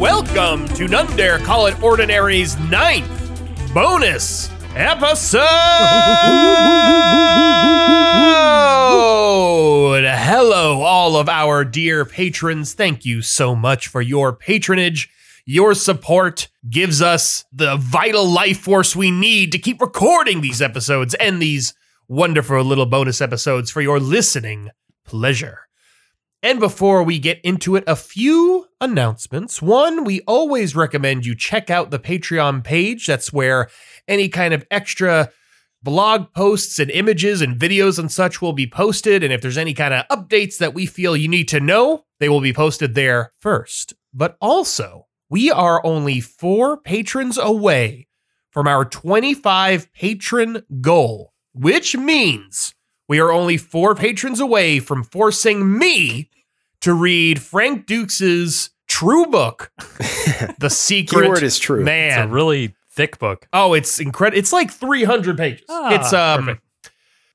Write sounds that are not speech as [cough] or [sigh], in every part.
welcome to None Dare Call It Ordinary's ninth bonus episode. Hello, all of our dear patrons. Thank you so much for your patronage. Your support gives us the vital life force we need to keep recording these episodes and these wonderful little bonus episodes for your listening pleasure. And before we get into it, a few announcements. One, we always recommend you check out the Patreon page. That's where any kind of extra blog posts and images and videos and such will be posted. And if there's any kind of updates that we feel you need to know, they will be posted there first. But also, we are only four patrons away from our 25 patron goal, which means we are only four patrons away from forcing me to read Frank Dukes's true book, [laughs] The Secret Keyword is true. It's a really thick book. oh, it's incredible. It's like 300 pages. Ah, it's um perfect.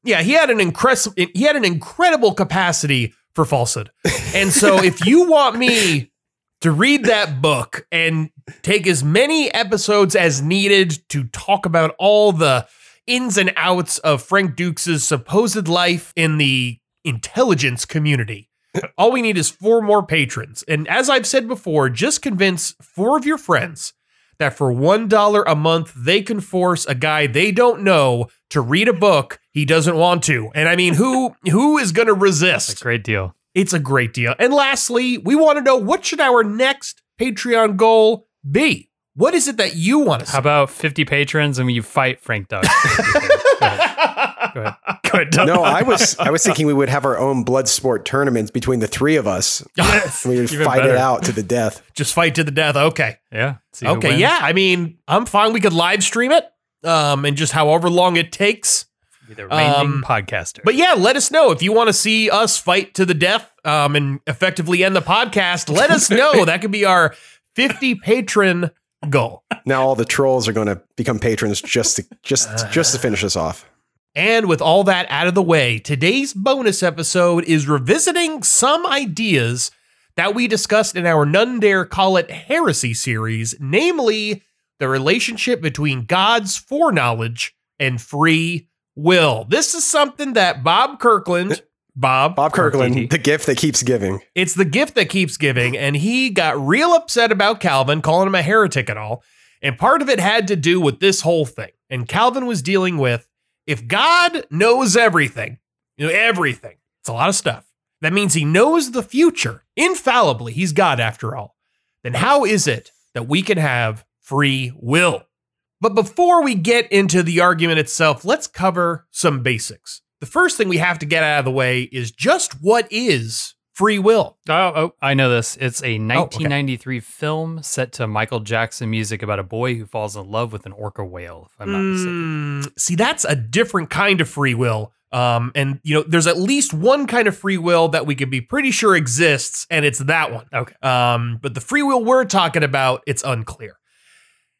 Yeah, he had an incredible he had an incredible capacity for falsehood. [laughs] And so if you want me to read that book and take as many episodes as needed to talk about all the ins and outs of Frank Dukes's supposed life in the intelligence community. All we need is four more patrons. And as I've said before, just convince four of your friends that for $1 a month, they can force a guy they don't know to read a book he doesn't want to. And I mean, who who is going to resist? It's a great deal. It's a great deal. And lastly, we want to know what should our next Patreon goal be? What is it that you want to see? How about 50 patrons and you fight Frank Doug? [laughs] Go ahead. Go ahead. [laughs] Good. No, I was I was thinking we would have our own blood sport tournaments between the three of us. [laughs] Yes. And we would Even fight it out to the death. [laughs] Just fight to the death. Okay. Yeah. See Okay. Yeah. I mean, I'm fine. We could live stream it. Um, and just however long it takes. Be the reigning Um, podcaster. But yeah, let us know if you want to see us fight to the death um, and effectively end the podcast. Let us know. That could be our 50 patron goal. Now all the trolls are going to become patrons just to just just to finish us off. And with all that out of the way, today's bonus episode is revisiting some ideas that we discussed in our None Dare Call It Heresy series, namely the relationship between God's foreknowledge and free will. This is something that Bob Kirkland, Bob, Bob Kirkland, RTD. the gift that keeps giving. it's the gift that keeps giving, and he got real upset about Calvin, calling him a heretic and all. And part of it had to do with this whole thing. And Calvin was dealing with if God knows everything, you know, everything, it's a lot of stuff. That means he knows the future infallibly. He's God after all. Then how is it that we can have free will? But before we get into the argument itself, let's cover some basics. The first thing we have to get out of the way is just what is free will? oh, oh, I know this. It's a okay. 1993 film set to Michael Jackson music about a boy who falls in love with an orca whale, if I'm not mistaken. Mm, see, that's a different kind of free will. Um, and you know, there's at least one kind of free will that we can be pretty sure exists, and it's that one. Okay. Um, but the free will we're talking about, it's unclear.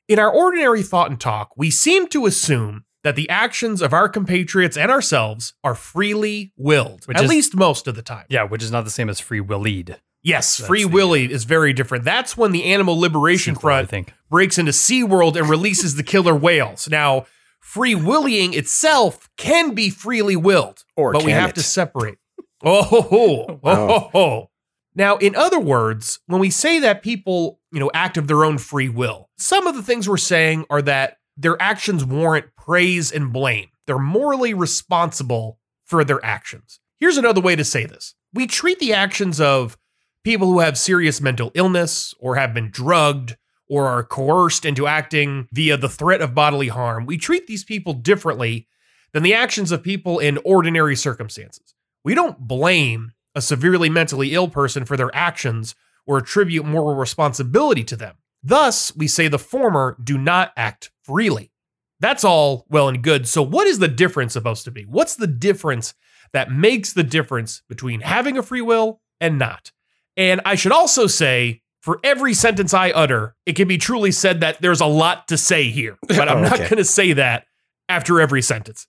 In our ordinary thought and talk, we seem to assume that the actions of our compatriots and ourselves are freely willed, Which at is- least most of the time. Yeah, which is not the same as free will lead. Yes, That's free the- willy is very different. That's when the Animal Liberation Sequel, I Front think. breaks into SeaWorld and releases the killer whales. Now, free willying itself can be freely willed, Or but we have it? to separate. [laughs] Oh, ho, ho, oh, ho, ho. Now, in other words, when we say that people, you know, act of their own free will, some of the things we're saying are that their actions warrant praise and blame. They're morally responsible for their actions. Here's another way to say this. We treat the actions of people who have serious mental illness or have been drugged or are coerced into acting via the threat of bodily harm, we treat these people differently than the actions of people in ordinary circumstances. We don't blame a severely mentally ill person for their actions or attribute moral responsibility to them. Thus, we say the former do not act freely. That's all well and good. So, what is the difference supposed to be? What's the difference that makes the difference between having a free will and not? And I should also say, for every sentence I utter, it can be truly said that there's a lot to say here, [laughs] but I'm not Okay. going to say that after every sentence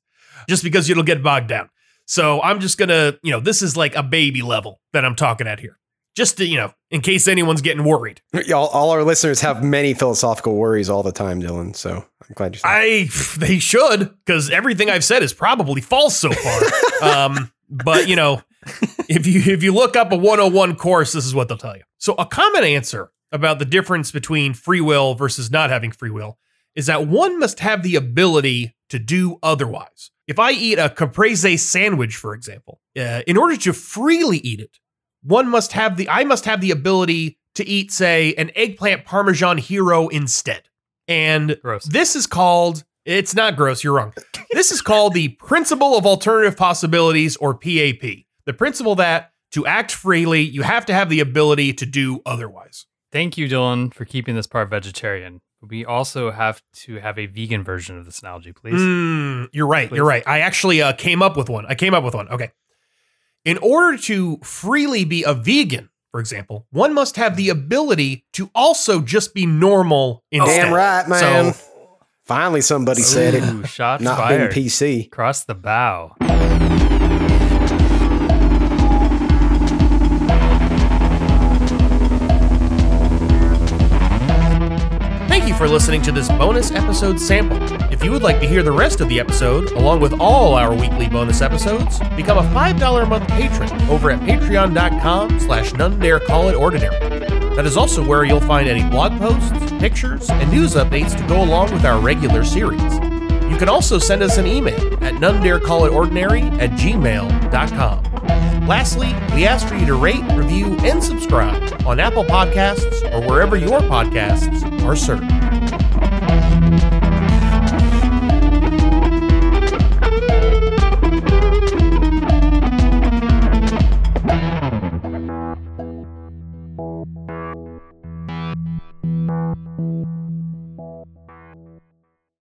just because it'll get bogged down. So I'm just going to, you know, this is like a baby level that I'm talking at here. Just to, you know, in case anyone's getting worried. All, all our listeners have many philosophical worries all the time, Dylan. So I'm glad you said I they should because everything I've said is probably false so far. [laughs] um, but you know, if you if you look up a 101 course, this is what they'll tell you. So a common answer about the difference between free will versus not having free will is that one must have the ability to do otherwise. If I eat a caprese sandwich, for example, uh, in order to freely eat it, one must have the I must have the ability to eat, say, an eggplant parmesan hero instead. And Gross. this is called it's not gross, you're wrong. This is called the principle of alternative possibilities or PAP. The principle that to act freely, you have to have the ability to do otherwise. Thank you, Dylan, for keeping this part vegetarian. We also have to have a vegan version of this analogy, please. Mm, you're right. You're right. I actually uh, came up with one. I came up with one. Okay. In order to freely be a vegan, for example, one must have the ability to also just be normal instead. Damn right, man. So, Finally, somebody said it. Ooh, shots Not fired. been PC. Across the bow. Thank you for listening to this bonus episode sample. You would like to hear the rest of the episode, along with all our weekly bonus episodes, become a $5 a month patron over at patreon.com slash none dare call it ordinary. That is also where you'll find any blog posts, pictures, and news updates to go along with our regular series. You can also send us an email at none dare call it ordinary at gmail.com. Lastly, we ask for you to rate, review, and subscribe on Apple Podcasts or wherever your podcasts are served.